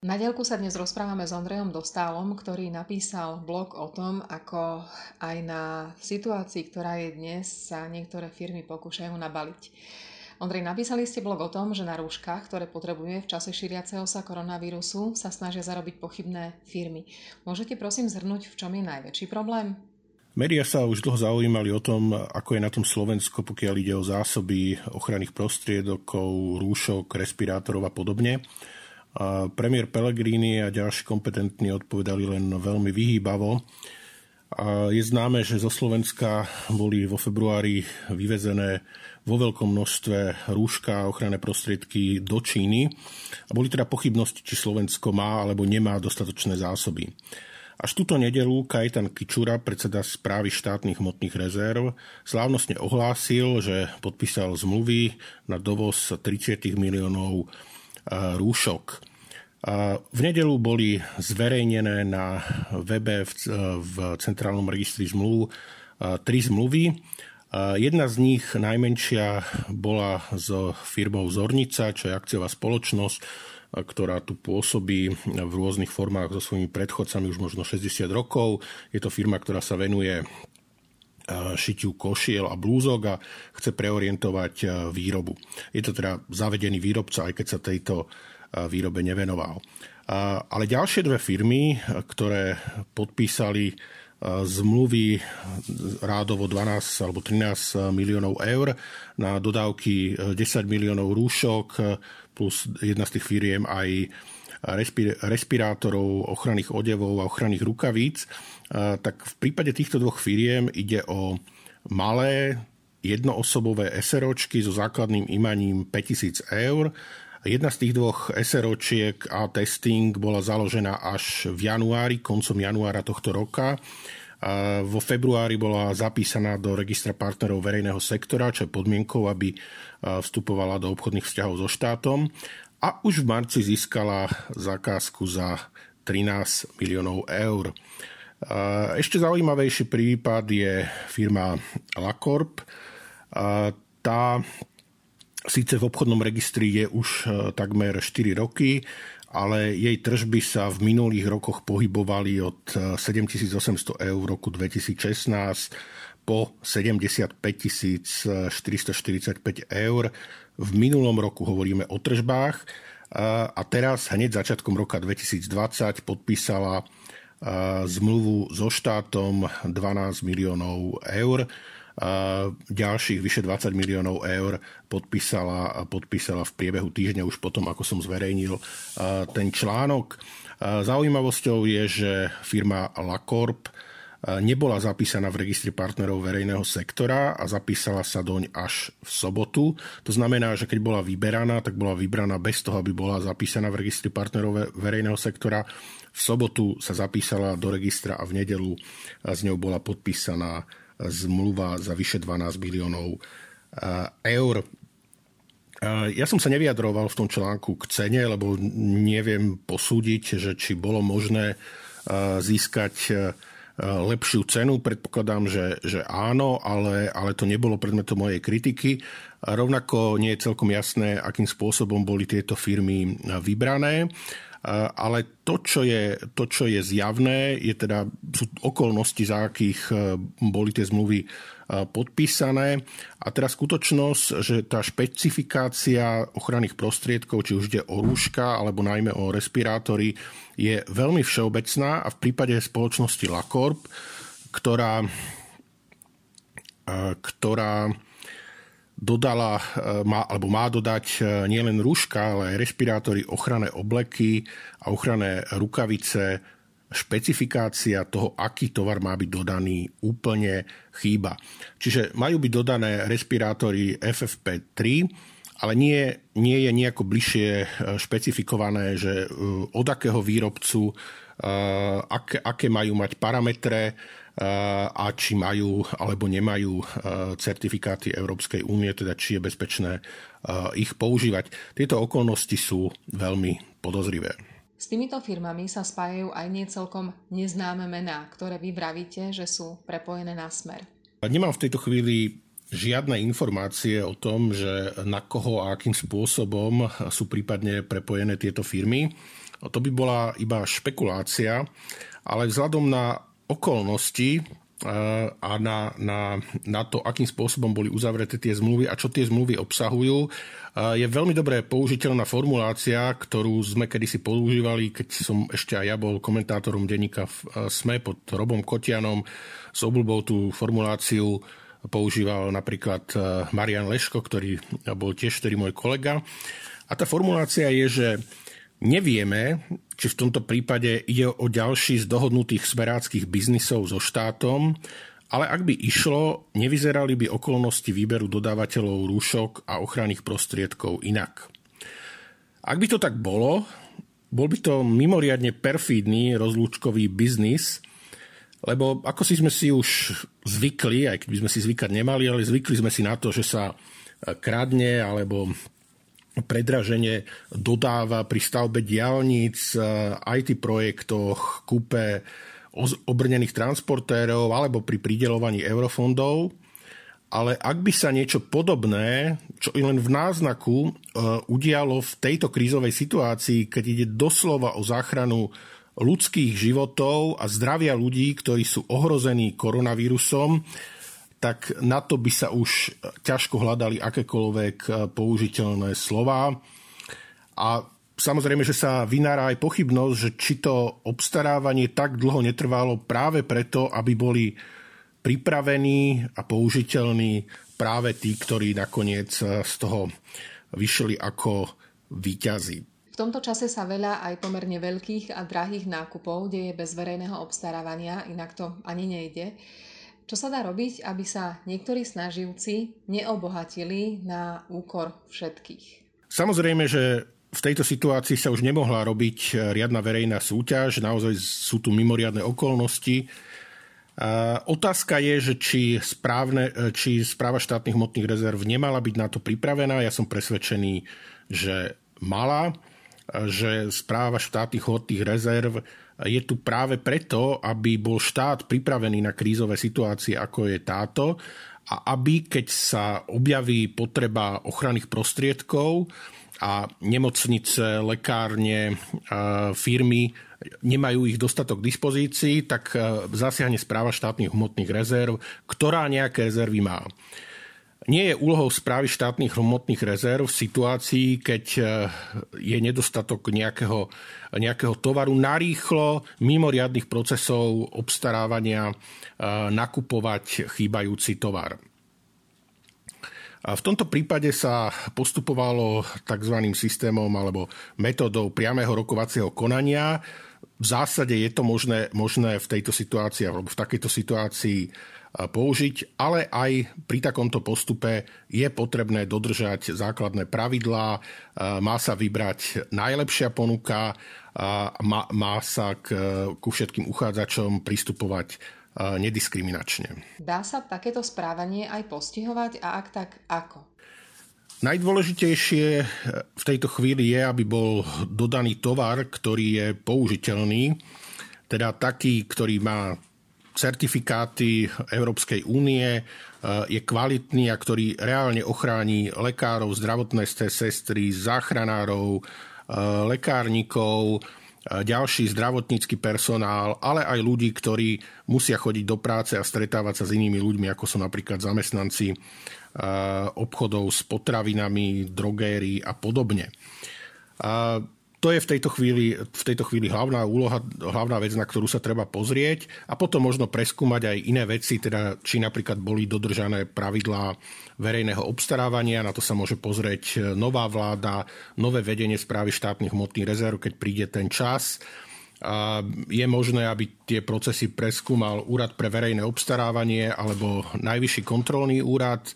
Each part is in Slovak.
Na dielku sa dnes rozprávame s Ondrejom Dostálom, ktorý napísal blog o tom, ako aj na situácii, ktorá je dnes, sa niektoré firmy pokúšajú nabaliť. Ondrej, napísali ste blog o tom, že na rúškach, ktoré potrebuje v čase šíriaceho sa koronavírusu, sa snažia zarobiť pochybné firmy. Môžete prosím zhrnúť, v čom je najväčší problém? Média sa už dlho zaujímali o tom, ako je na tom Slovensko, pokiaľ ide o zásoby ochranných prostriedokov, rúšok, respirátorov a podobne. A premiér Pellegrini a ďalší kompetentní odpovedali len veľmi vyhýbavo. A je známe, že zo Slovenska boli vo februári vyvezené vo veľkom množstve rúška a ochranné prostriedky do Číny a boli teda pochybnosti, či Slovensko má alebo nemá dostatočné zásoby. Až túto nedelu Kajtan Kičura, predseda správy štátnych hmotných rezerv, slávnostne ohlásil, že podpísal zmluvy na dovoz 30 miliónov rúšok. V nedelu boli zverejnené na webe v centrálnom registri zmluv tri zmluvy. Jedna z nich, najmenšia, bola s firmou Zornica, čo je akciová spoločnosť, ktorá tu pôsobí v rôznych formách so svojimi predchodcami už možno 60 rokov. Je to firma, ktorá sa venuje šitiu košiel a blúzok a chce preorientovať výrobu. Je to teda zavedený výrobca, aj keď sa tejto výrobe nevenoval. Ale ďalšie dve firmy, ktoré podpísali zmluvy rádovo 12 alebo 13 miliónov eur na dodávky 10 miliónov rúšok plus jedna z tých firiem aj respirátorov, ochranných odevov a ochranných rukavíc, tak v prípade týchto dvoch firiem ide o malé jednoosobové SROčky so základným imaním 5000 eur Jedna z tých dvoch SROčiek a testing bola založená až v januári, koncom januára tohto roka. A vo februári bola zapísaná do registra partnerov verejného sektora, čo je podmienkou, aby vstupovala do obchodných vzťahov so štátom. A už v marci získala zakázku za 13 miliónov eur. Ešte zaujímavejší prípad je firma LaCorp. Tá Síce v obchodnom registri je už e, takmer 4 roky, ale jej tržby sa v minulých rokoch pohybovali od 7800 e, eur v roku 2016 po 75 445 eur. V minulom roku hovoríme o tržbách a teraz hneď začiatkom roka 2020 podpísala zmluvu so štátom 12 miliónov eur ďalších vyše 20 miliónov eur podpísala, podpísala v priebehu týždňa už potom, ako som zverejnil ten článok. Zaujímavosťou je, že firma LaCorp nebola zapísaná v registri partnerov verejného sektora a zapísala sa doň až v sobotu. To znamená, že keď bola vyberaná, tak bola vybraná bez toho, aby bola zapísaná v registri partnerov verejného sektora. V sobotu sa zapísala do registra a v nedelu s ňou bola podpísaná zmluva za vyše 12 miliónov eh, eur. Eh, ja som sa nevyjadroval v tom článku k cene, lebo neviem posúdiť, že či bolo možné eh, získať lepšiu cenu. Predpokladám, že, že áno, ale, ale to nebolo predmetom mojej kritiky. A rovnako nie je celkom jasné, akým spôsobom boli tieto firmy vybrané. Ale to čo, je, to, čo je zjavné, je teda, sú okolnosti, za akých e, boli tie zmluvy e, podpísané. A teda skutočnosť, že tá špecifikácia ochranných prostriedkov, či už ide o rúška alebo najmä o respirátory, je veľmi všeobecná a v prípade spoločnosti LaCorp, ktorá, ktorá dodala, má, alebo má dodať nielen rúška, ale aj respirátory, ochranné obleky a ochranné rukavice. Špecifikácia toho, aký tovar má byť dodaný, úplne chýba. Čiže majú byť dodané respirátory FFP3, ale nie, nie je nejako bližšie e, špecifikované, že od akého výrobcu, aké, aké majú mať parametre, a či majú alebo nemajú certifikáty Európskej únie, teda či je bezpečné ich používať. Tieto okolnosti sú veľmi podozrivé. S týmito firmami sa spájajú aj nie celkom neznáme mená, ktoré vy vravíte, že sú prepojené na smer. Nemám v tejto chvíli žiadne informácie o tom, že na koho a akým spôsobom sú prípadne prepojené tieto firmy. to by bola iba špekulácia, ale vzhľadom na okolnosti a na, na, na to, akým spôsobom boli uzavreté tie zmluvy a čo tie zmluvy obsahujú, je veľmi dobré použiteľná formulácia, ktorú sme kedysi používali, keď som ešte aj ja bol komentátorom denníka v SME pod Robom Kotianom. S obľubou tú formuláciu používal napríklad Marian Leško, ktorý bol tiež ktorý môj kolega. A tá formulácia je, že Nevieme, či v tomto prípade ide o ďalší z dohodnutých smeráckých biznisov so štátom, ale ak by išlo, nevyzerali by okolnosti výberu dodávateľov rúšok a ochranných prostriedkov inak. Ak by to tak bolo, bol by to mimoriadne perfídny rozlúčkový biznis, lebo ako si sme si už zvykli, aj keď by sme si zvykať nemali, ale zvykli sme si na to, že sa kradne alebo predraženie dodáva pri stavbe diálnic, IT projektoch, kúpe obrnených transportérov alebo pri pridelovaní eurofondov. Ale ak by sa niečo podobné, čo len v náznaku e, udialo v tejto krízovej situácii, keď ide doslova o záchranu ľudských životov a zdravia ľudí, ktorí sú ohrození koronavírusom, tak na to by sa už ťažko hľadali akékoľvek eh, použiteľné slova. A samozrejme, že sa vynára aj pochybnosť, že či to obstarávanie tak dlho netrvalo práve preto, aby boli pripravení a použiteľní práve tí, ktorí nakoniec eh, z toho vyšli ako výťazí. V tomto čase sa veľa aj pomerne veľkých a drahých nákupov deje bez verejného obstarávania, inak to ani nejde. Čo sa dá robiť, aby sa niektorí snaživci neobohatili na úkor všetkých? Samozrejme, že v tejto situácii sa už nemohla robiť eh, riadna verejná súťaž, naozaj sú tu mimoriadne okolnosti. Otázka je, že či, správne, eh, či správa štátnych hmotných rezerv nemala byť na to pripravená. Ja som presvedčený, že mala, že správa štátnych hmotných rezerv je tu práve preto, aby bol štát pripravený na krízové situácie, ako je táto, a aby, keď sa objaví potreba ochranných prostriedkov a nemocnice, lekárne, firmy nemajú ich dostatok k dispozícii, tak zasiahne správa štátnych hmotných rezerv, ktorá nejaké rezervy má. Nie je úlohou správy štátnych hmotných rezerv v situácii, keď e, je nedostatok nejakého, nejakého tovaru narýchlo, mimo riadnych procesov obstarávania e, nakupovať chýbajúci tovar. A v tomto prípade sa postupovalo tzv. systémom alebo metodou priamého rokovacieho konania. V zásade je to možné, možné v tejto situácii alebo v takejto situácii použiť, ale aj pri takomto postupe je potrebné dodržať základné pravidlá, má sa vybrať najlepšia ponuka, má, má sa k, ku všetkým uchádzačom pristupovať nediskriminačne. Dá sa takéto správanie aj postihovať a ak tak, ako? Najdôležitejšie v tejto chvíli je, aby bol dodaný tovar, ktorý je použiteľný, teda taký, ktorý má certifikáty Európskej únie, e, je kvalitný a ktorý reálne ochráni lekárov, zdravotné sestry, záchranárov, e, lekárnikov, e, ďalší zdravotnícky personál, ale aj ľudí, ktorí musia chodiť do práce a stretávať sa s inými ľuďmi, ako sú napríklad zamestnanci obchodov s potravinami, drogéry a podobne to je v tejto chvíli, v tejto chvíli hlavná úloha, hlavná vec, na ktorú sa treba pozrieť a potom možno preskúmať aj iné veci, teda či napríklad boli dodržané pravidlá verejného obstarávania, na to sa môže pozrieť nová vláda, nové vedenie správy štátnych hmotných rezerv, keď príde ten čas. A je možné, aby tie procesy preskúmal Úrad pre verejné obstarávanie alebo Najvyšší kontrolný úrad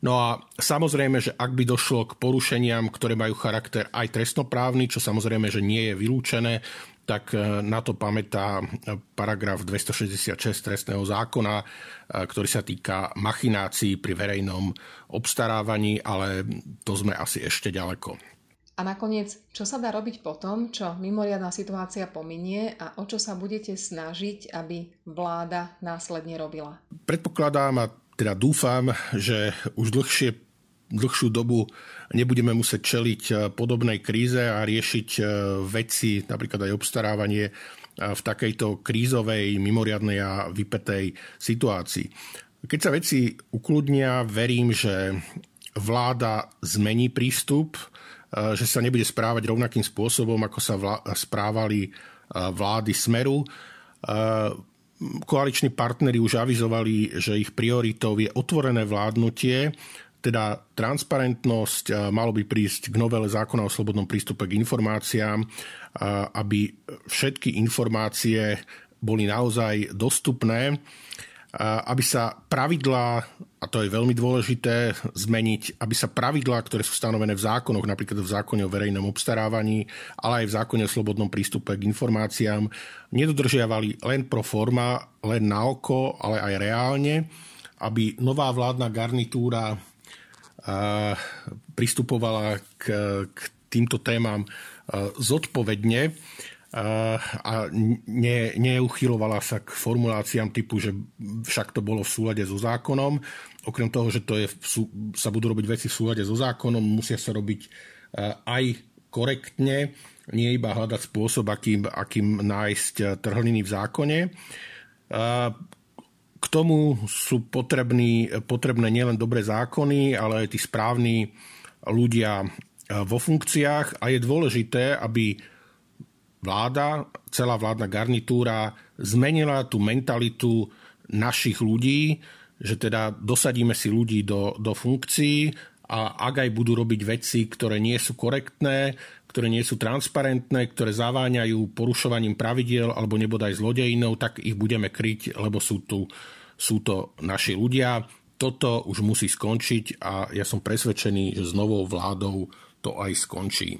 No a samozrejme, že ak by došlo k porušeniam, ktoré majú charakter aj trestnoprávny, čo samozrejme, že nie je vylúčené, tak e, na to pamätá paragraf 266 trestného zákona, e, ktorý sa týka machinácií pri verejnom obstarávaní, ale to sme asi ešte ďaleko. A nakoniec, čo sa dá robiť potom, čo mimoriadná situácia pominie a o čo sa budete snažiť, aby vláda následne robila? Predpokladám, a teda dúfam, že už dlhšie dlhšiu dobu nebudeme musieť čeliť podobnej kríze a riešiť veci, napríklad aj obstarávanie v takejto krízovej, mimoriadnej a vypetej situácii. Keď sa veci ukludnia, verím, že vláda zmení prístup, že sa nebude správať rovnakým spôsobom, ako sa správali vlády Smeru koaliční partnery už avizovali, že ich prioritou je otvorené vládnutie, teda transparentnosť, malo by prísť k novele zákona o slobodnom prístupe k informáciám, aby všetky informácie boli naozaj dostupné aby sa pravidlá, a to je veľmi dôležité zmeniť, aby sa pravidlá, ktoré sú stanovené v zákonoch, napríklad v zákone o verejnom obstarávaní, ale aj v zákone o slobodnom prístupe k informáciám, nedodržiavali len pro forma, len na oko, ale aj reálne, aby nová vládna garnitúra pristupovala k, k týmto témam zodpovedne a ne, neuchylovala sa k formuláciám typu, že však to bolo v súlade so zákonom. Okrem toho, že to je, sa budú robiť veci v súlade so zákonom, musia sa robiť aj korektne, nie iba hľadať spôsob, akým, akým nájsť trhliny v zákone. K tomu sú potrební, potrebné nielen dobré zákony, ale aj tí správni ľudia vo funkciách a je dôležité, aby vláda, celá vládna garnitúra zmenila tú mentalitu našich ľudí, že teda dosadíme si ľudí do, do funkcií a ak aj budú robiť veci, ktoré nie sú korektné, ktoré nie sú transparentné, ktoré zaváňajú porušovaním pravidiel alebo nebodaj zlodejinou, tak ich budeme kryť, lebo sú, tu, sú to naši ľudia. Toto už musí skončiť a ja som presvedčený, že s novou vládou to aj skončí.